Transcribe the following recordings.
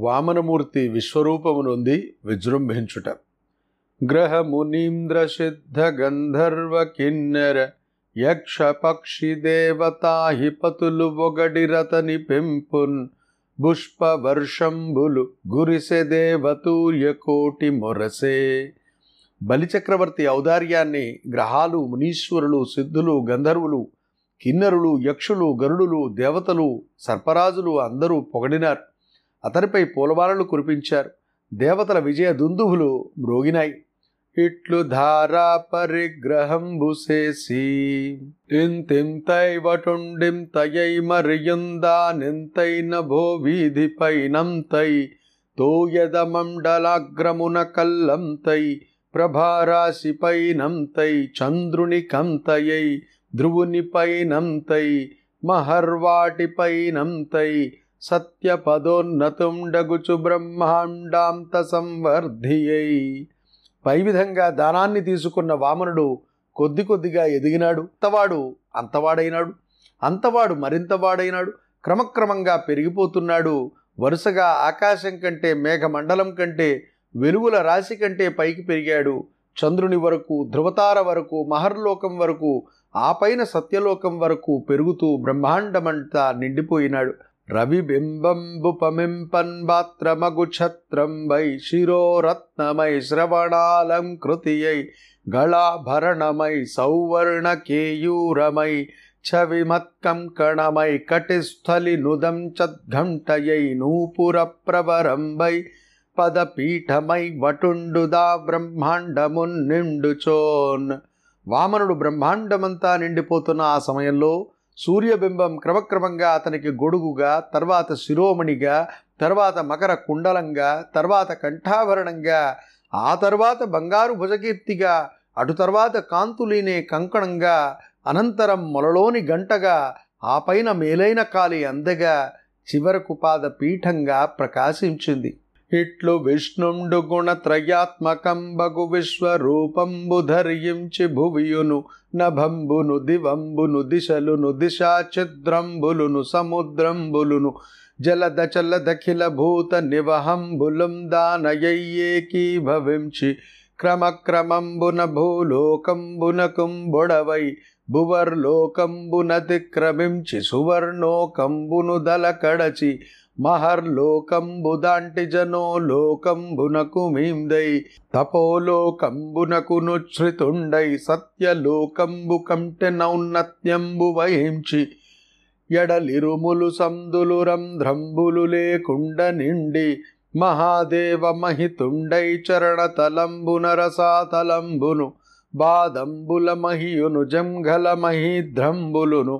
వామనమూర్తి విశ్వరూపమునుంది విజృంభించుట. గ్రహమునీంద్ర సిద్ధ గంధర్వ కిన్నెర యక్ష పక్షి దేవతాహిపతులు ఒగడిరతని పెంపున్ పుష్పవర్షంబులు గురిసె దేవతూర్యకోటి మొరసే. బలిచక్రవర్తి ఔదార్యాన్ని గ్రహాలు మునీశ్వరులు సిద్ధులు గంధర్వులు కిన్నరులు యక్షులు గరుడులు దేవతలు సర్పరాజులు అందరూ పొగడినారు. అతనిపై పూలబాలలు కురిపించారు. దేవతల విజయ దుందుభులు మ్రోగినాయి. ఇట్లు ధారా పరిగ్రహంబుసేసి ఇంతింతై వటుండిం తయై నింతైన భో వీధిపైనంతై తోయదమండలాగ్రమున కల్లంతై. ప్రభారాశిపైనంతై చంద్రుని కంతయై. ధ్రువునిపైనంతై మహర్వాటిపైనంతై సత్యపదోన్నతుండగుచు బ్రహ్మాండాంత సంవర్ధియై పై విధంగా దానాన్ని తీసుకున్న వామనుడు కొద్ది కొద్దిగా ఎదిగినాడు. అంతవాడు అంతవాడైనాడు. అంతవాడు మరింతవాడైనాడు క్రమక్రమంగా పెరిగిపోతున్నాడు. వరుసగా ఆకాశం కంటే మేఘమండలం కంటే వెలుగుల రాశి కంటే పైకి పెరిగాడు. చంద్రుని వరకు ధ్రువతార వరకు మహర్లోకం వరకు ఆ పైన సత్యలోకం వరకు పెరుగుతూ బ్రహ్మాండమంతా నిండిపోయినాడు. రవిబింబంబుపమింపన్ బాత్రమగు ఛత్రం వై శిరోరత్నమై శ్రవణాలంకృతియై గళాభరణమై సౌవర్ణకేయూరమై ఛవిమత్కంకణమై కటిస్థలినుదం చద్ఘంటయై నూపుర ప్రవరంబై పదపీఠమై వటుండుదా బ్రహ్మాండమున్ నిండుచోన్ వామనుడు బ్రహ్మాండమంతా నిండిపోతున్న ఆ సమయంలో సూర్యబింబం క్రమక్రమంగా అతనికి గొడుగుగా తర్వాత శిరోమణిగా తర్వాత మకర కుండలంగా తర్వాత కంఠాభరణంగా ఆ తర్వాత బంగారు భుజకీర్తిగా అటు తర్వాత కాంతులీనే కంకణంగా అనంతరం మొలలోని గంటగా ఆ పైన మేలైన కాలి అందగా చివరకు పాద పీఠంగా ప్రకాశించింది. ఇట్లు విష్ణుండు గుణత్రయాత్మకంబగు విశ్వరూపంబు ధరించి భువియును నభంబును దివంబును దిశలును దిశాచిద్రంబులును సముద్రంబులును జలద చలదఖిల భూత నివహంబులం దానయ్యేకీభవించి క్రమక్రమంబున భూలోకంబునకుంబొడవై భువర్లోకంబునతిక్రమించి సువర్ణోకంబును దలకడచి మహర్లోకంబుదాంటి జనో లోకంబునకు మీందై తపోలోకంబునకు నుచ్ఛృతుండై సత్యలోకంబు కంటె నౌన్నత్యంబు వహించి ఎడలిరుములు సందులు రంధ్రంబులు లేకుండ నిండి మహాదేవ మహితుండై చరణతలంబున రసాతలంబును బాదంబుల మహియును జంఘల మహీధ్రంబులును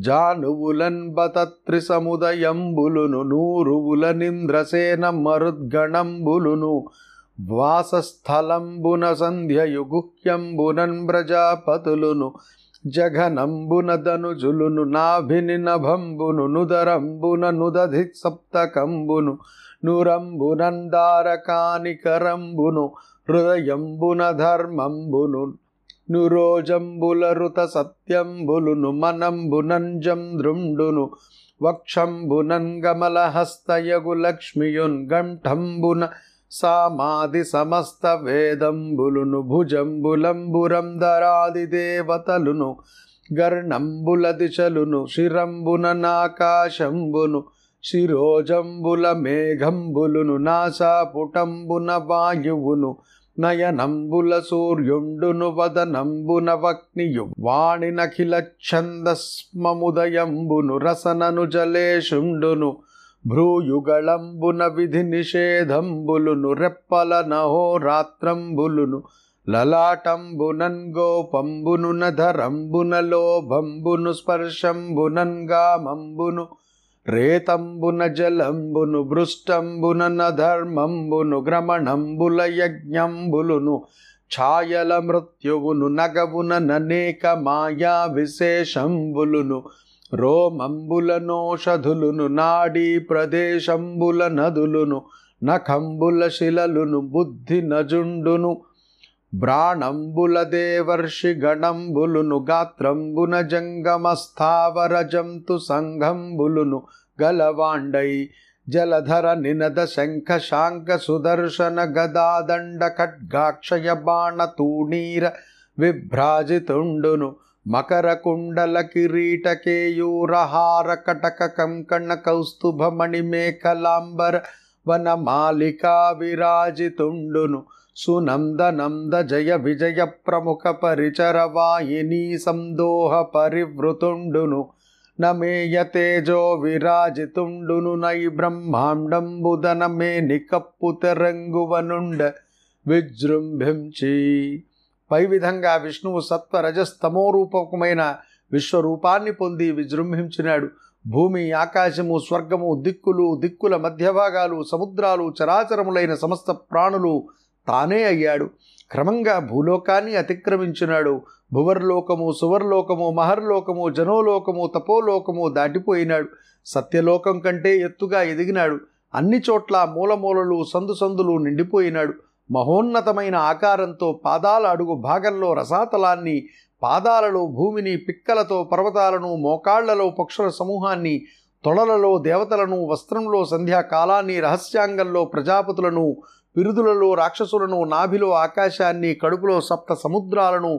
జానువులన్ బతత్రి సముదయంబులును నూరువులనింద్రసేన మరుద్గణంబులును వాసస్థలంబున సంధ్యయుగుహ్యంబునన్ ప్రజాపతులును జఘనంబున ధనుజులును నాభిని నభంబును నుదరంబున నుదధి సప్తకంబును నురంబునందారకానికరంబును హృదయంబున ధర్మంబును నురోజంబుల రుత సత్యంబులును మనంబునంజం ద్రుండును వక్షంబునన్ గమల హస్తయగు లక్ష్మియున్ గంఠంబున సామాది సమస్త వేదంబులును భుజంబులంబురం ధరాది దేవతలును గర్ణంబుల దిశలును శిరంబున నాకాశంబును శిరోజంబుల మేఘంబులును నాసాపుటంబున వాయువును నయనంబుల సూర్యుండును వదనంబున వక్నియు వాణినఖిల ఛందస్మముదయంబును రసనను జలేషుండును భ్రూయుగళంబున విధి నిషేధంబులును రెప్పల నహోరాత్రంబులును లలాటంబునన్ గోపంబును నధరంబున లోభంబును స్పర్శంబునన్ గామంబును రేతంబున జలంబును భృష్టంబున నధర్మంబును గ్రమణంబుల యజ్ఞంబులును ఛాయల మృత్యువును నగవున ననేక మాయా విశేషంబులును రోమంబుల నోషధులును నాడీ ప్రదేశంబుల నదులును నఖంబుల శిలలును బుద్ధి నజుండును బ్రాణంబుల దేవర్షి గణంబులును గాత్రంబున జంగమ స్థావర జంతు సంఘంబులును గలవాండై జలధర నినద శంఖ శాంక సుదర్శన గదాదండ ఖడ్గాక్షయ బాణ తూణీర విభ్రాజితుండును మకర కుండల కిరీట కేయూరహార కటక కంకణ కౌస్తుభమణిమేఖలాంబర వనమాలికా విరాజితుండును సునందనంద జయ విజయ ప్రముఖ పరిచరవాయిని సందోహ పరివృతుండును నమేయ తేజో విరాజితుండును నై బ్రహ్మాండంబుదన మే నికప్పు తెరంగువనుండ విజృంభించి పై విధంగా విష్ణువు సత్వ రజస్తమో రూపకమైన విశ్వరూపాన్ని పొంది విజృంభించినాడు. భూమి ఆకాశము స్వర్గము దిక్కులు దిక్కుల మధ్యభాగాలు సముద్రాలు చరాచరములైన సమస్త ప్రాణులు తానే అయ్యాడు. క్రమంగా భూలోకాన్ని అతిక్రమించినాడు భువర్లోకము సువర్లోకము మహర్లోకము జనోలోకము తపోలోకము దాటిపోయినాడు. సత్యలోకం కంటే ఎత్తుగా ఎదిగినాడు. అన్ని చోట్ల మూలమూలలు సందు సందులు నిండిపోయినాడు. మహోన్నతమైన ఆకారంతో పాదాల అడుగు భాగంలో రసాతలాన్ని పాదాలలో భూమిని పిక్కలతో పర్వతాలను మోకాళ్ళలో పక్షుల సమూహాన్ని తొడలలో దేవతలను వస్త్రంలో సంధ్యాకాలాన్ని రహస్యాంగంలో ప్రజాపతులను పిరుదులలో రాక్షసులను నాభిలో ఆకాశాన్ని కడుపులో సప్త సముద్రాలను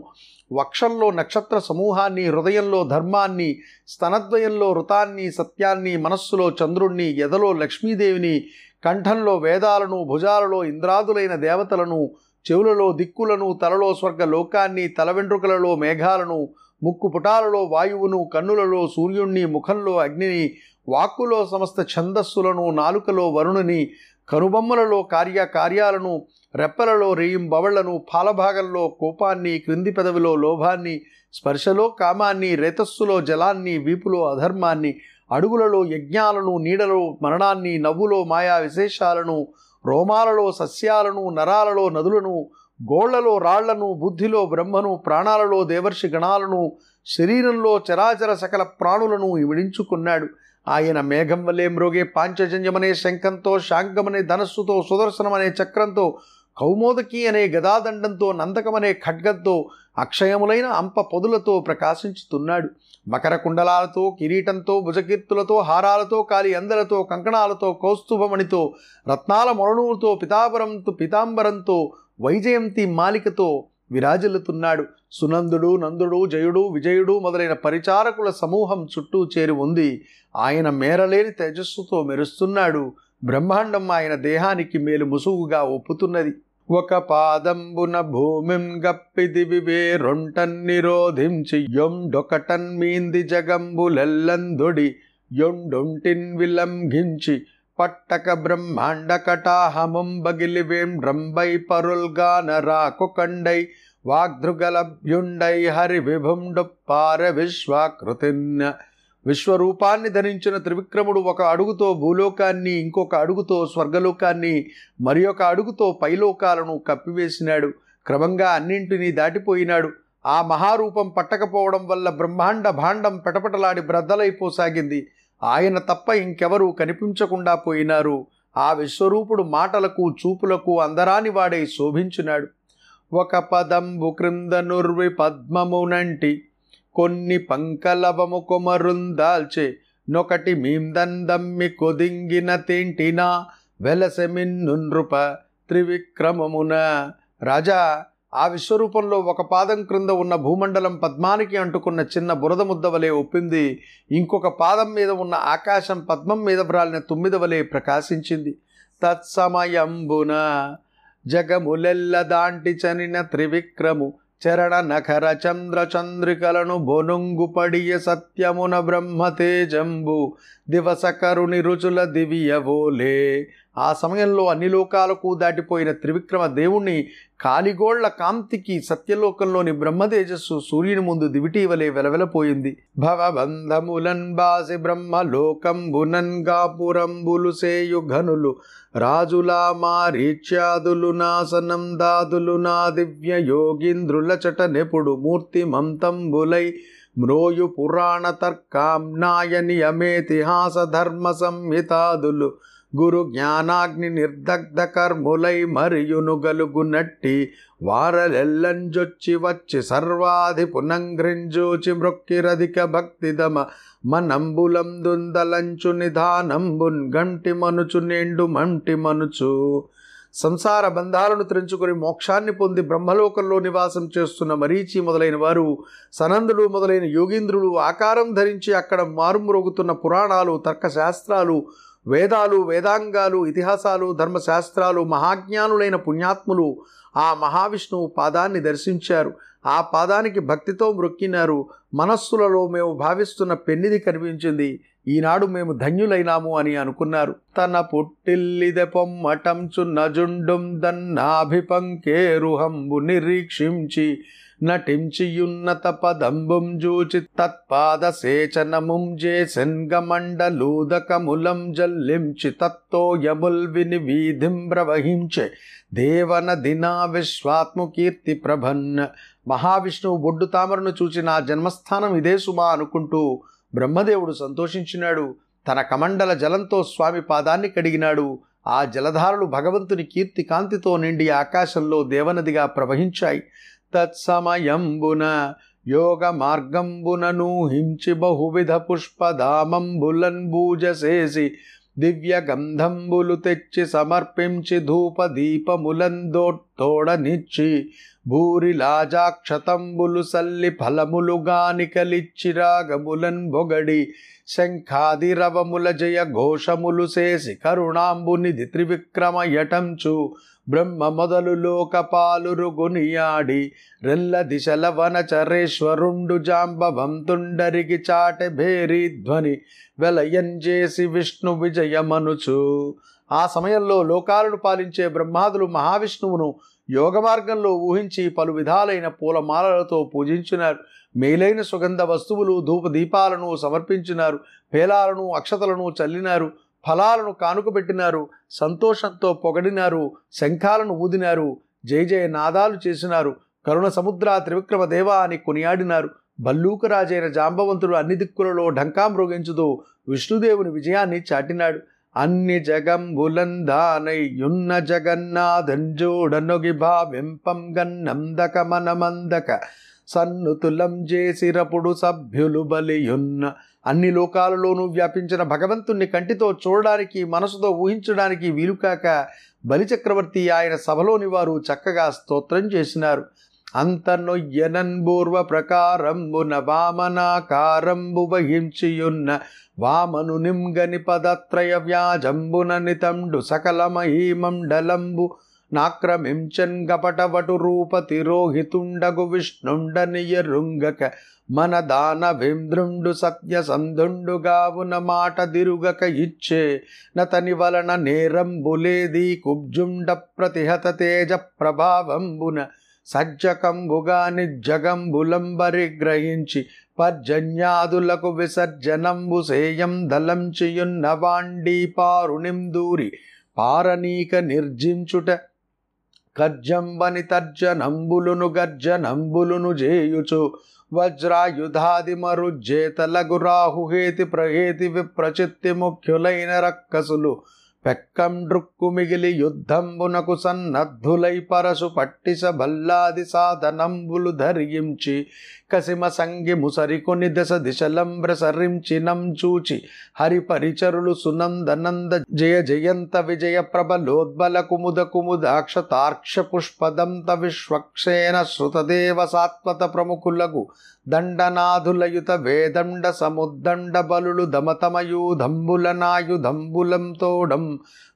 వక్షంలో నక్షత్ర సమూహాన్ని హృదయంలో ధర్మాన్ని స్తనద్వయంలో ఋతాన్ని సత్యాన్ని మనస్సులో చంద్రుణ్ణి ఎదలో లక్ష్మీదేవిని కంఠంలో వేదాలను భుజాలలో ఇంద్రాదులైన దేవతలను చెవులలో దిక్కులను తలలో స్వర్గ లోకాన్ని తల వెంట్రుకలలో మేఘాలను ముక్కు పుటాలలో వాయువును కన్నులలో సూర్యుణ్ణి ముఖంలో అగ్నిని వాక్కులో సమస్త ఛందస్సులను నాలుకలో వరుణుని కనుబొమ్మలలో కార్యకార్యాలను రెప్పలలో రేయింబవళ్ళను పాలభాగంలో కోపాన్ని క్రింది పెదవిలో లోభాన్ని స్పర్శలో కామాన్ని రేతస్సులో జలాన్ని వీపులో అధర్మాన్ని అడుగులలో యజ్ఞాలను నీడలో మరణాన్ని నవ్వులో మాయా విశేషాలను రోమాలలో సస్యాలను నరాలలో నదులను గోళ్ళలో రాళ్ళను బుద్ధిలో బ్రహ్మను ప్రాణాలలో దేవర్షి గణాలను శరీరంలో చరాచర సకల ప్రాణులను విడించుకున్నాడు. ఆయన మేఘం వల్లే మ్రోగే పాంచజన్యమనే శంఖంతో శాంగమనే ధనస్సుతో సుదర్శనమనే చక్రంతో కౌమోదకి అనే గదాదండంతో నందకమనే ఖడ్గంతో అక్షయములైన అంప పొదులతో ప్రకాశించుతున్నాడు. మకర కుండలాలతో కిరీటంతో భుజకీర్తులతో హారాలతో కాలి అందలతో కంకణాలతో కౌస్తుభమణితో రత్నాల మొరణువుతో పితాంబరంతో పితాంబరంతో వైజయంతి మాలికతో విరాజిల్లుతున్నాడు. సునందుడు నందుడు జయుడు విజయుడు మొదలైన పరిచారకుల సమూహం చుట్టూ చేరి ఉంది. ఆయన మేరలేని తేజస్సుతో మెరుస్తున్నాడు. బ్రహ్మాండం ఆయన దేహానికి మేలు ముసుగుగా ఒప్పుతున్నది. ఒక పాదంబున భూమిం గప్పి దివివే రొంటన్ నిరోధించి యొండొకటన్ మీంది జగంబులెల్లందొడి యొండొంటిన్ విలంఘించి పట్టక బ్రహ్మాండ కటాహమం రంబై పరుల్గాన రాకొకండై వాగ్ధృగలభ్యుండై హరి విభుండొప్పార విశ్వాకృతిన్న విశ్వరూపాన్ని ధరించిన త్రివిక్రముడు ఒక అడుగుతో భూలోకాన్ని ఇంకొక అడుగుతో స్వర్గలోకాన్ని మరి ఒక అడుగుతో పైలోకాలను కప్పివేసినాడు. క్రమంగా అన్నింటినీ దాటిపోయినాడు. ఆ మహారూపం పట్టకపోవడం వల్ల బ్రహ్మాండ భాండం పెటపటలాడి బ్రద్దలైపోసాగింది. ఆయన తప్ప ఇంకెవరూ కనిపించకుండా పోయినారు. ఆ విశ్వరూపుడు మాటలకు చూపులకు అందరాని వాడై శోభించినాడు. ఒక పదంబు క్రింద నుర్వి పద్మమునంటి కొన్ని పంకలవము కొమరుందాల్చే నొకటి మీందందమ్మి కొదింగిన తింటినా వెలసెమిన్ను నృప త్రివిక్రమమున. రాజా ఆ విశ్వరూపంలో ఒక పాదం క్రింద ఉన్న భూమండలం పద్మానికి అంటుకున్న చిన్న బురద ముద్ద వలె ఒప్పింది. ఇంకొక పాదం మీద ఉన్న ఆకాశం పద్మం మీద వ్రాలిన తుమ్మిద వలె ప్రకాశించింది. తత్సమయంబున జగములెల్ల దాంటి చనిన త్రివిక్రము చరణ నఖర చంద్ర చంద్రికలను బొనుంగు పడియ సత్యమున బ్రహ్మ దివస దివసకరుని రుచుల దివియవోలే. ఆ సమయంలో అన్ని లోకాలకు దాటిపోయిన త్రివిక్రమ దేవుణ్ణి కాలిగోళ్ళ కాంతికి సత్యలోకంలోని బ్రహ్మతేజస్సు సూర్యుని ముందు దివిటీ వలె వెలవెలపోయింది. భవబంధములన్ బాసి బ్రహ్మలోకంబునన్ గాపురంబులు సేయుఘనులు రాజులా మారీచ్యాదులు నాసనందాదులు నా దివ్య యోగింద్రుల చట నెపుడు మూర్తి మంతంబులై మ్రోయు పురాణ తర్కాం నాయని ధర్మ సంహితాదులు. గురు జ్ఞానాగ్ని నిర్దగ్ధ కర్ములై మరియును గలుగునట్టి వారలెల్లంజొచ్చి వచ్చి సర్వాధి పునంగ్రింజూచి మృక్కిరధిక భక్తిదమ. మనంబులందుందలంచు నిధానంబున్ గంటి మనుచు నిండు మంటి మనుచు సంసార బంధాలను తెంచుకొని మోక్షాన్ని పొంది బ్రహ్మలోకంలో నివాసం చేస్తున్న మరీచి మొదలైన వారు సనందుడు మొదలైన యోగీంద్రులు ఆకారం ధరించి అక్కడ మారుమ్రోగుతున్న పురాణాలు తర్కశాస్త్రాలు వేదాలు వేదాంగాలు ఇతిహాసాలు ధర్మశాస్త్రాలు మహాజ్ఞానులైన పుణ్యాత్ములు ఆ మహావిష్ణువు పాదాన్ని దర్శించారు. ఆ పాదానికి భక్తితో మ్రొక్కినారు. మనస్సులలో మేము భావిస్తున్న పెన్నిది కనిపించింది. ఈనాడు మేము ధన్యులైనాము అని అనుకున్నారు. తన పుట్టిల్లిదె పొమ్మటంచు నజుండుం దన్నాభిపంకేరుహంబు నిరీక్షించి నటించియున్నత పదంబుం జూచి తత్పాద సేచనముం జేసెన్గమండలూదకములం జల్లించి తత్తోయముల్ విని వీధిం ప్రవహించే దేవన దినా విశ్వాత్మకీర్తి ప్రభన్. మహావిష్ణువు బొడ్డు తామరను చూచి నా జన్మస్థానం ఇదే సుమా అనుకుంటూ బ్రహ్మదేవుడు సంతోషించినాడు. తన కమండల జలంతో స్వామి పాదాన్ని కడిగినాడు. ఆ జలధారలు భగవంతుని కీర్తి కాంతితో నిండి ఆకాశంలో దేవనదిగా ప్రవహించాయి. తత్సమయంబున యోగ మార్గంబునను హించి బహువిధ పుష్పధామంబులన్ బూజసేసి దివ్య గంధంబులు తెచ్చి సమర్పించి ధూప దీపములందోడనిచ్చి భూరి లాజాక్షతంబులు సల్లి ఫలములు గానికలిచ్చి రాగములన్ బొగడి శంఖాది రవముల జయ ఘోషములు చేసి కరుణాంబునిధి త్రివిక్రమ యటంచు బ్రహ్మ మొదలు లోకపాలురుగునియాడి రెల్ల దిశల వనచరేశ్వరుండు జాంబవంతుండరికి చాటె భేరీ ధ్వని వెలయంజేసి విష్ణు విజయమనుచు. ఆ సమయంలో లోకాలను పాలించే బ్రహ్మాదులు మహావిష్ణువును యోగ మార్గంలో ఊహించి పలు విధాలైన పూలమాలలతో పూజించినారు. మేలైన సుగంధ వస్తువులు ధూప దీపాలను సమర్పించినారు. పేలాలను అక్షతలను చల్లినారు. ఫలాలను కానుకబెట్టినారు సంతోషంతో పొగడినారు. శంఖాలను ఊదినారు. జయ జయ నాదాలు చేసినారు. కరుణ సముద్ర త్రివిక్రమ దేవ అని కొనియాడినారు. బల్లూకరాజైన జాంబవంతుడు అన్ని దిక్కులలో ఢంకా మృగించుతూ విష్ణుదేవుని విజయాన్ని చాటినాడు. అన్ని జగంబులందానయ్యున్న జగన్నాథంజోడనొగి భావింపం గన్నందక మనమందక సన్నుతులం చేసిరపుడు సభ్యులు బలియున్న. అన్ని లోకాలలోనూ వ్యాపించిన భగవంతుణ్ణి కంటితో చూడడానికి మనసుతో ఊహించడానికి వీలుకాక బలిచక్రవర్తి ఆయన సభలోని వారు చక్కగా స్తోత్రం చేసినారు. అంతనొయ్యనన్బూర్వ ప్రకారంబున వామనాకారంబు వహించియున్న వామను నింగని పదత్రయ వ్యాజంబున నితండు సకలమహీమండలంబు నాక్రమించన్ గపటవటు రూపతిరోహితుండగు విష్ణుండనియరుంగక మన దాన వింద్రుండు సత్య సంధుండుగావున మాట దిరుగక ఇచ్చే నతని వలన నేరంబులేది కుబ్జుండ ప్రతిహత తేజ ప్రభావంబున సజ్జకంబుగా నిజ్జగంబులంబరి గ్రహించి పర్జన్యాదులకు విసర్జనంబు సేయం దలంచియున్న వాండీ పారుణిం దూరి పారనీక నిర్జించుట కర్జంబని తర్జనంబులును గర్జనంబులును జేయుచు వజ్రాయుధాదిమరుజ్జేతలగు రాహుహేతి ప్రహేతి విప్రచిత్తి ముఖ్యులైన రక్కసులు పెక్కం డ్రుక్కు మిగిలి యుద్ధంబునకు సన్నద్ధులై పరసు పట్టిస భల్లాది సాధనంబులు ధరించి కసిమ సంగి ముసరికొని దశ దిశలంబ్ర సరించినం చూచి హరిపరిచరులు సునందనంద జయ జయంత విజయ ప్రభలోద్బల కుముద కుముదాక్ష తార్క్ష పుష్పదంత విశ్వక్షేణ శృతదేవ సాత్వత ప్రముఖులకు దండనాథులయుత వేదండ సముద్దండ బలులు దమతమయూధంబుల నాయుధంబులంతోడం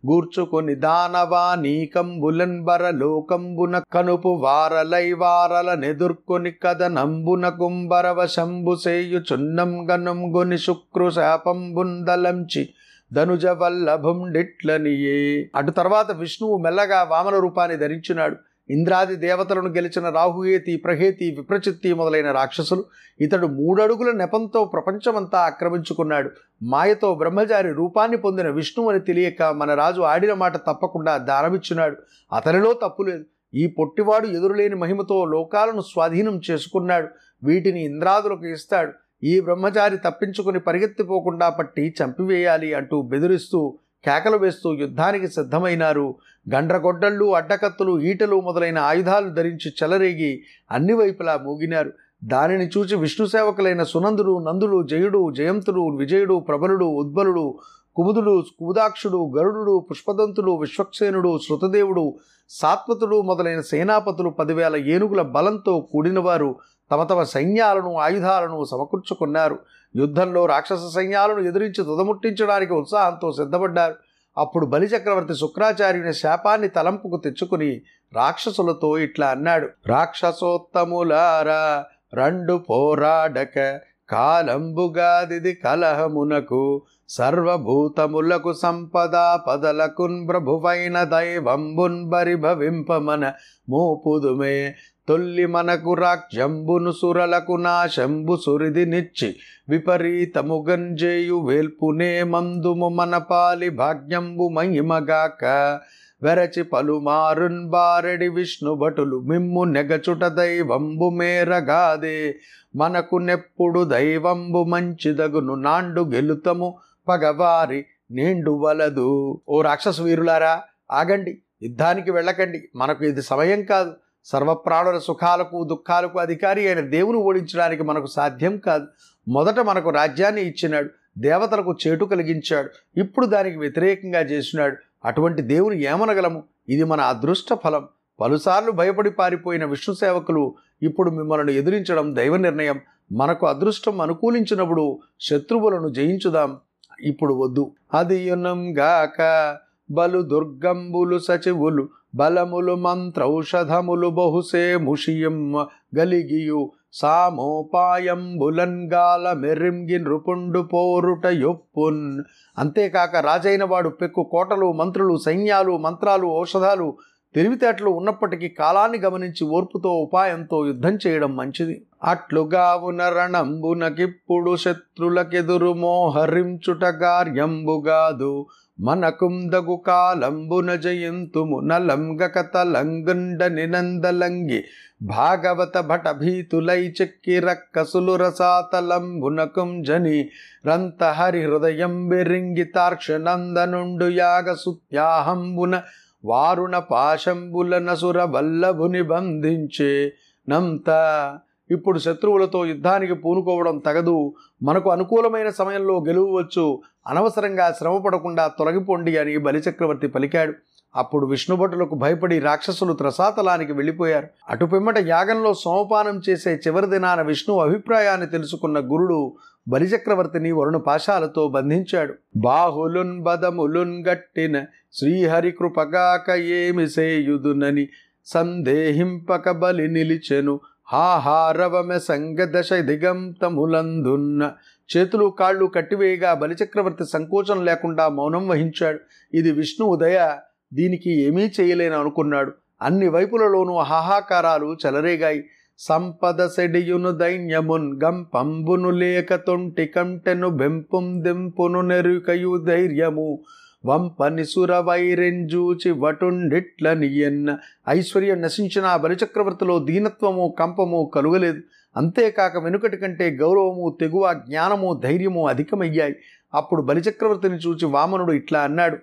గూర్చుకొని దానవా నీకంబులన్ బరలోకంబున కనుపు వారలై వారల నెదుర్కొని కదనంబున కుంబరవ శంభు సేయు చున్నం గనం గొని శుక్రు శాపంబుందలంచి ధనుజ వల్లభుండిట్లనియే అటు తర్వాత విష్ణువు మెల్లగా వామన రూపాన్ని ధరించినాడు. ఇంద్రాది దేవతలను గెలిచిన రాహుయేతి ప్రహేతి విప్రచిత్తి మొదలైన రాక్షసులు ఇతడు మూడడుగుల నెపంతో ప్రపంచమంతా ఆక్రమించుకున్నాడు. మాయతో బ్రహ్మచారి రూపాన్ని పొందిన విష్ణువు అని తెలియక మన రాజు ఆడిన మాట తప్పకుండా దారమిచ్చున్నాడు అతనిలో తప్పులేదు. ఈ పొట్టివాడు ఎదురులేని మహిమతో లోకాలను స్వాధీనం చేసుకున్నాడు. వీటిని ఇంద్రాదులకు ఇస్తాడు. ఈ బ్రహ్మచారి తప్పించుకుని పరిగెత్తిపోకుండా పట్టి చంపివేయాలి అంటూ బెదిరిస్తూ కేకలు వేస్తూ యుద్ధానికి సిద్ధమైనారు. గండ్రగొడ్డళ్ళు అడ్డకత్తులు ఈటలు మొదలైన ఆయుధాలు ధరించి చెలరేగి అన్ని వైపులా మూగినారు. దానిని చూచి విష్ణు సేవకులైన సునందుడు నందుడు జయుడు జయంతుడు విజయుడు ప్రబలుడు ఉద్బలుడు కుముదుడు కుముదాక్షుడు గరుడు పుష్పదంతుడు విశ్వక్సేనుడు శృతదేవుడు సాత్వతుడు మొదలైన సేనాపతులు పదివేల ఏనుగుల బలంతో కూడినవారు. తమ తమ సైన్యాలను ఆయుధాలను సమకూర్చుకున్నారు. యుద్ధంలో రాక్షస సైన్యాలను ఎదిరించి తుదముట్టించడానికి ఉత్సాహంతో సిద్ధపడ్డారు. అప్పుడు బలిచక్రవర్తి శుక్రాచార్యుని శాపాన్ని తలంపుకు తెచ్చుకుని రాక్షసులతో ఇట్లా అన్నాడు. రాక్షసోత్తములారా రెండు పోరాడక కాలంబుగాదిది కలహమునకు సర్వభూతములకు సంపద పదలకున్ ప్రభువైన దైవంబున్ బరిభవింపమన మూపుదుమే తొల్లి మనకు రాక్షంబును సురలకు నాశంబు సురిది నిచ్చి విపరీతము గంజేయు వేల్పునే మందుము మన పాలి భాగ్యంబు మహిమగాక. వెరచి పలుమారున్ బారెడి విష్ణు భటులు మిమ్ము నెగచుట దైవంబు మేరగాదే. మనకు నెప్పుడు దైవంబు మంచిదగును నాండు గెలుతము పగవారి నేండు వలదు. ఓ రాక్షస వీరులారా ఆగండి యుద్ధానికి వెళ్ళకండి. మనకు ఇది సమయం కాదు. సర్వప్రాణుల సుఖాలకు దుఃఖాలకు అధికారి అయిన దేవుని ఓడించడానికి మనకు సాధ్యం కాదు. మొదట మనకు రాజ్యాన్ని ఇచ్చినాడు. దేవతలకు చేటు కలిగించాడు. ఇప్పుడు దానికి వ్యతిరేకంగా చేసినాడు. అటువంటి దేవుని ఏమనగలము? ఇది మన అదృష్ట ఫలం. పలుసార్లు భయపడి పారిపోయిన విష్ణు సేవకులు ఇప్పుడు మిమ్మల్ని ఎదిరించడం దైవ నిర్ణయం. మనకు అదృష్టం అనుకూలించినప్పుడు శత్రువులను జయించుదాం. ఇప్పుడు వద్దు. అది గాక బలు దుర్గంబులు సచివులు బలములు మంత్రౌషధములు బహుసే ముషియం గలిగియు. సామోపాయంబులంగాల మెరింగి నృపుండు పోరుట యొప్పున్. అంతేకాక రాజైన వాడు పెక్కు కోటలు మంత్రులు సైన్యాలు మంత్రాలు ఔషధాలు తెలివితేటలు ఉన్నప్పటికీ కాలాన్ని గమనించి ఓర్పుతో ఉపాయంతో యుద్ధం చేయడం మంచిది. అట్లుగా రణంబునకిప్పుడు శత్రులకెదురు మోహరించుట కార్యంబుగాదు మనకుందగు కాలంబున జయంతుము నలంగక తలంగుండ నినందలంగి భాగవత భట భీతులై చెక్కి రక్కసులు రసాతలంబునకుం జని రంత హరి హృదయం బెరింగి తార్క్షనందనుండు యాగ సుత్యాహంబున వారుణ పాశంబుల నసుర వల్లభుని బంధించే నంత ఇప్పుడు శత్రువులతో యుద్ధానికి పూనుకోవడం తగదు. మనకు అనుకూలమైన సమయంలో గెలువచ్చు అనవసరంగా శ్రమపడకుండా తొలగిపోండి అని బలిచక్రవర్తి పలికాడు. అప్పుడు విష్ణుభటులకు భయపడి రాక్షసులు త్రసాతలానికి వెళ్ళిపోయారు. అటు పిమ్మట యాగంలో సోమపానం చేసే చివరి దినాన విష్ణు అభిప్రాయాన్ని తెలుసుకున్న గురుడు బలిచక్రవర్తిని వరుణ పాశాలతో బంధించాడు. బాహులున్ బదములున్ గట్టిన శ్రీహరి కృపగాక ఏమి సేయుదునని సందేహింపక బలి నిలిచెను. హాహారవమె సంగదశ దిగంతములందున్న చేతులు కాళ్ళు కట్టివేయగా బలిచక్రవర్తి సంకోచం లేకుండా మౌనం వహించాడు. ఇది విష్ణు ఉదయ దీనికి ఏమీ చేయలేను అనుకున్నాడు. అన్ని వైపులలోనూ హాహాకారాలు చెలరేగాయి. సంపద సెడియును దైన్యమున్ గంపంబును లేక తొంటి కంటెను బెంపుం దెంపును నెరుకయు ధైర్యము. వంపనిసుర వైరెంజూచి వటుండిట్లని ఎన్న. ఐశ్వర్యం నశించిన ఆ బలిచక్రవర్తిలో దీనత్వము కంపము కలుగలేదు. అంతేకాక వెనుకటి కంటే గౌరవము తెగువ జ్ఞానము ధైర్యము అధికమయ్యాయి. అప్పుడు బలిచక్రవర్తిని చూచి వామనుడు ఇట్లా అన్నాడు.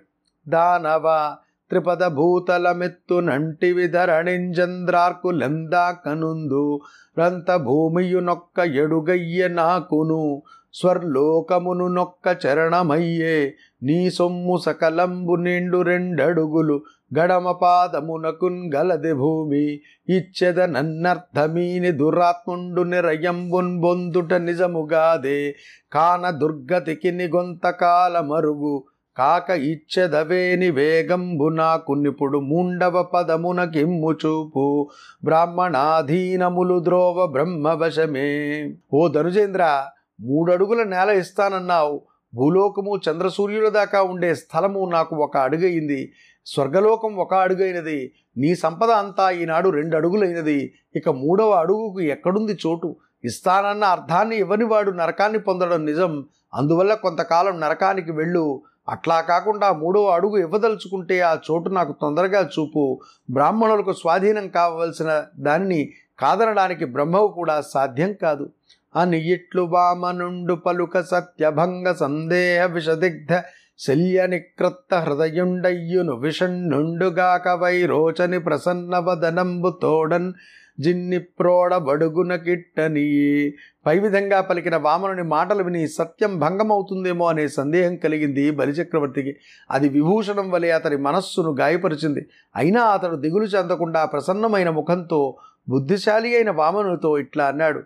దానవ త్రిపద భూతలమెత్తు నంటివి ధరణించంద్రార్కులెందా కనుందు రంత భూమియు నొక్క ఎడుగయ్య నాకును. స్వర్లోకమును నొక్క చరణమయ్యే నీ సొమ్ము సకలంబు నిండు రెండడుగులు గడమ పాదమునకున్ గలది భూమి. ఇచ్చెద నన్నర్థమీని దురాత్ముండు నిరయంబున్ బొందుట నిజముగాదే కాన దుర్గతికి నిగొంతకాల మరుగు కాక ఇచ్చెదవేని వేగంబు నాకు నిపుడు మూండవ పదమునకిమ్ము చూపు. బ్రాహ్మణాధీనములు ద్రోవ బ్రహ్మవశమే. ఓ ధనుజేంద్ర మూడడుగుల నేల ఇస్తానన్నావు. భూలోకము చంద్రసూర్యుల దాకా ఉండే స్థలము నాకు ఒక అడుగయింది. స్వర్గలోకం ఒక అడుగైనది. నీ సంపద అంతా ఈనాడు రెండు అడుగులైనది ఇక మూడవ అడుగుకు ఎక్కడుంది చోటు? ఇస్తానన్న అర్థాన్ని ఇవ్వని వాడు నరకాన్ని పొందడం నిజం. అందువల్ల కొంతకాలం నరకానికి వెళ్ళు. అట్లా కాకుండా మూడవ అడుగు ఇవ్వదలుచుకుంటే ఆ చోటు నాకు తొందరగా చూపు. బ్రాహ్మణులకు స్వాధీనం కావలసిన దానిని కాదనడానికి బ్రహ్మవు కూడా సాధ్యం కాదు. అని ఇట్లు వామనుండు పలుక సత్యభంగ సందేహ విషదిగ్ధ శల్య నిక్రత్త హృదయుండయ్యును విషణ్ణుండుగాక వైరోచని ప్రసన్న వదనంబు తోడన్ జిన్ని ప్రోడ బడుగున కిట్టని. పై విధంగా పలికిన వామనుని మాటలు విని సత్యం భంగమవుతుందేమో అనే సందేహం కలిగింది బలిచక్రవర్తికి. అది విభూషణం వలె అతని మనస్సును గాయపరిచింది. అయినా అతడు దిగులు చెందకుండా ప్రసన్నమైన ముఖంతో బుద్ధిశాలి అయిన వామనుతో ఇట్లా అన్నాడు.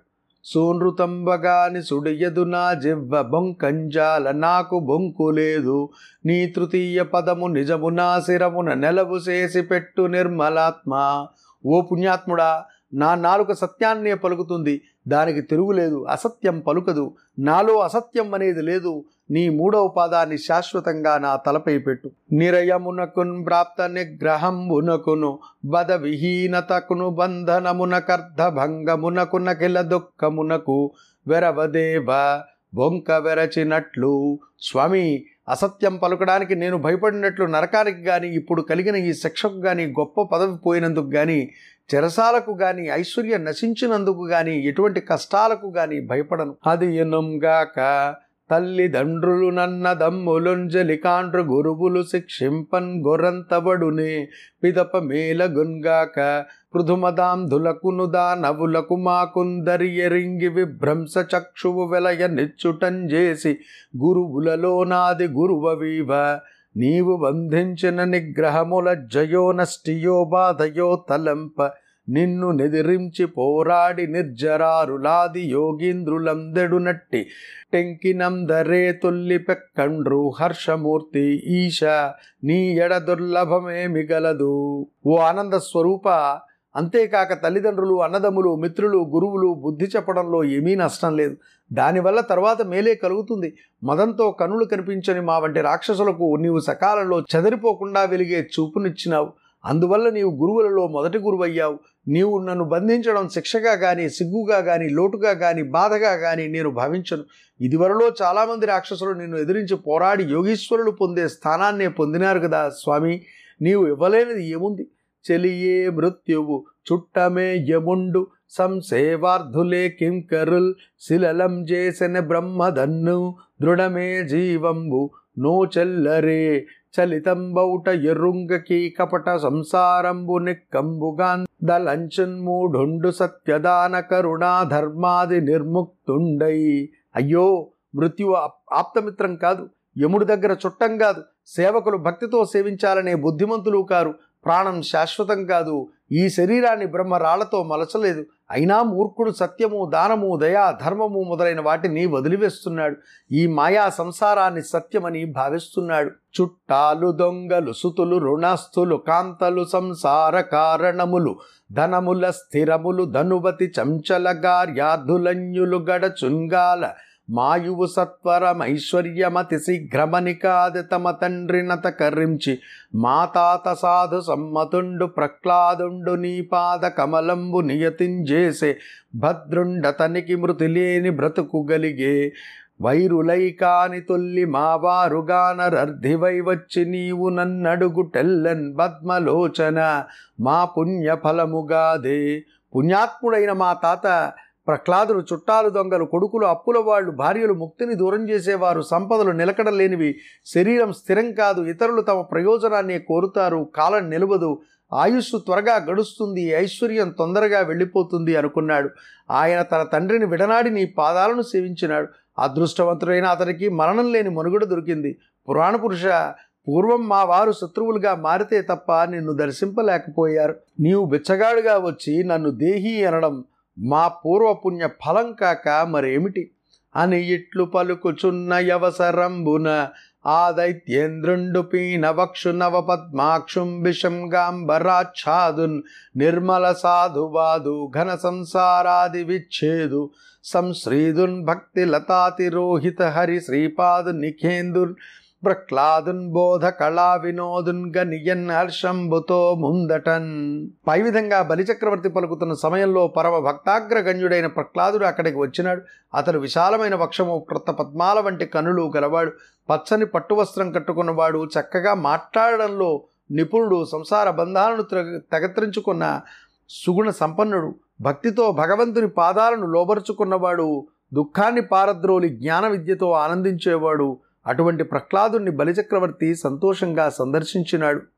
సూనృతంబగాని సుడియదు నా జివ్వ బొంకంజాల నాకు బొంకు లేదు. నీ తృతీయ పదము నిజము నా శిరమున నెలవు చేసి పెట్టు నిర్మలాత్మ. ఓ పుణ్యాత్ముడా నా నాలుక సత్యాన్నే పలుకుతుంది దానికి తిరుగులేదు అసత్యం పలుకదు. నాలో అసత్యం అనేది లేదు నీ మూడవ పాదాన్ని శాశ్వతంగా నా తలపై పెట్టు. నిరయమునకున్ ప్రాప్త నిగ్రహంబునకును బద విహీనతకును బంధనమునకర్ధ భంగమునకున కిల దుఃఖమునకు వెరవదేవ బొంక వెరచినట్లు. స్వామి అసత్యం పలుకడానికి నేను భయపడినట్లు నరకానికి కానీ ఇప్పుడు కలిగిన ఈ శిక్షకు కానీ గొప్ప పదవి పోయినందుకు కానీ చెరసాలకు గాని ఐశ్వర్యం నశించినందుకు గాని ఎటువంటి కష్టాలకు గాని భయపడను. అది ఎనుంగాక తల్లిదండ్రులు నన్న దమ్ములుంజలికాండ్రు గురువులు శిక్షింపన్ గొరంతబడునే పిదప మేలగున్గాక పృథుమదాంధులకును దానవులకు మాకుందరి ఎరింగి విభ్రంశ చక్షువు వెలయ నిచ్చుటంజేసి గురువులలో నాది గురువవీవ నీవు బంధించిన నిగ్రహముల జయో నష్టియో బాధయో తలంప నిన్ను నెదిరించి పోరాడి నిర్జరారులాది యోగీంద్రులందెడు నట్టి టెంకినందరే తొల్లి పెక్కండ్రు హర్షమూర్తి ఈశ నీ ఎడ దుర్లభమే మిగలదు ఓ ఆనంద స్వరూప అంతేకాక తల్లిదండ్రులు అన్నదమ్ములు మిత్రులు గురువులు బుద్ధి చెప్పడంలో ఏమీ నష్టం లేదు. దానివల్ల తర్వాత మేలే కలుగుతుంది. మదంతో కనులు కనిపించని మా వంటి రాక్షసులకు నీవు సకాలంలో చెదరిపోకుండా వెలిగే చూపునిచ్చినావు. అందువల్ల నీవు గురువులలో మొదటి గురువయ్యావు. నీవు నన్ను బంధించడం శిక్షగా కానీ సిగ్గుగా కానీ లోటుగా కానీ బాధగా కానీ నేను భావించను. ఇదివరలో చాలామంది రాక్షసులు నిన్ను ఎదిరించి పోరాడి యోగీశ్వరులు పొందే స్థానాన్నే పొందినారు కదా స్వామి. నీవు ఇవ్వలేనిది ఏముంది? చెలియే మృత్యువు చుట్టమే యముండు సంసేవార్థులే కింకరుల్ శిలలం చేసిన బ్రహ్మధన్ను దృఢమే జీవంబు నో చెల్లరే చలితంబౌట ఎరుంగకి కపట సంసారంబు నిక్కంబుగాన్ దలంచన్మూఢుండు సత్యదాన కరుణా ధర్మాది నిర్ముక్తుండై. అయ్యో! మృత్యు ఆప్తమిత్రం కాదు యముడి దగ్గర చుట్టం కాదు సేవకులు భక్తితో సేవించాలనే బుద్ధిమంతులు కారు. ప్రాణం శాశ్వతం కాదు. ఈ శరీరాన్ని బ్రహ్మ రాళ్ళతో మలచలేదు. అయినా మూర్ఖుడు సత్యము దానము దయా ధర్మము మొదలైన వాటిని వదిలివేస్తున్నాడు. ఈ మాయా సంసారాన్ని సత్యమని భావిస్తున్నాడు. చుట్టాలు దొంగలు సుతులు రుణస్థులు కాంతలు సంసార కారణములు ధనముల స్థిరములు ధనువతి చంచల గార్యాధులన్యులు గడచుంగాల మాయువు సత్వరమైశ్వర్యమతి శీఘ్రమనికాది తమ తండ్రినత కర్రించి మా తాత సాధు సమ్మతుండు ప్రహ్లాదుండు నీ పాద కమలంబు నియతింజేసే భద్రుండతనికి మృతి లేని బ్రతుకుగలిగే వైరులై కాని తొల్లి మావారుగానరర్ధివై వచ్చి నీవు నన్నడుగు టెల్లన్ పద్మలోచన మా పుణ్యఫలముగాదే పుణ్యాత్ముడైన మా తాత ప్రహ్లాదులు చుట్టాలు దొంగలు కొడుకులు అప్పుల వాళ్ళు భార్యలు ముక్తిని దూరం చేసేవారు. సంపదలు నిలకడలేనివి శరీరం స్థిరం కాదు. ఇతరులు తమ ప్రయోజనాన్ని కోరుతారు. కాలం నిలవదు. ఆయుస్సు త్వరగా గడుస్తుంది. ఐశ్వర్యం తొందరగా వెళ్ళిపోతుంది అనుకున్నాడు. ఆయన తన తండ్రిని విడనాడి నీ పాదాలను సేవించినాడు. అదృష్టవంతుడైన అతనికి మరణం లేని మనుగడ దొరికింది. పురాణ పురుష పూర్వం మా వారు శత్రువులుగా మారితే తప్ప నిన్ను దర్శింపలేకపోయారు. నీవు బిచ్చగాడుగా వచ్చి నన్ను దేహి అనడం మా పూర్వపుణ్య ఫలం కాక మరేమిటి? అని ఇట్లు పలుకుచున్న యవసరంబున ఆ దైత్యేంద్రుండు పీనవక్షు నవ పద్మాక్షుం విషం గాంబరాచ్ఛాదున్ నిర్మల సాధువాదు ఘన సంసారాది విచ్ఛేదు సంశ్రీదున్ భక్తి లతాతిరోహిత హరి శ్రీపాదు నిఖేందున్ ప్రహ్లాదున్బోధ కళా వినోదున్ గనియన్ హర్షంబుతో ముందటన్. పై విధంగా బలిచక్రవర్తి పలుకుతున్న సమయంలో పరమ భక్తాగ్రగణ్యుడైన ప్రహ్లాదుడు అక్కడికి వచ్చినాడు. అతడు విశాలమైన వక్షము కృత పద్మాల వంటి కనులు గలవాడు. పచ్చని పట్టు వస్త్రం కట్టుకున్నవాడు చక్కగా మాట్లాడడంలో నిపుణుడు సంసార బంధాలను తెగత్రించుకున్న సుగుణ సంపన్నుడు. భక్తితో భగవంతుని పాదాలను లోబరుచుకున్నవాడు దుఃఖాన్ని పారద్రోలి జ్ఞాన విద్యతో ఆనందించేవాడు అటువంటి ప్రహ్లాదుని బలిచక్రవర్తి సంతోషంగా సందర్శించినాడు.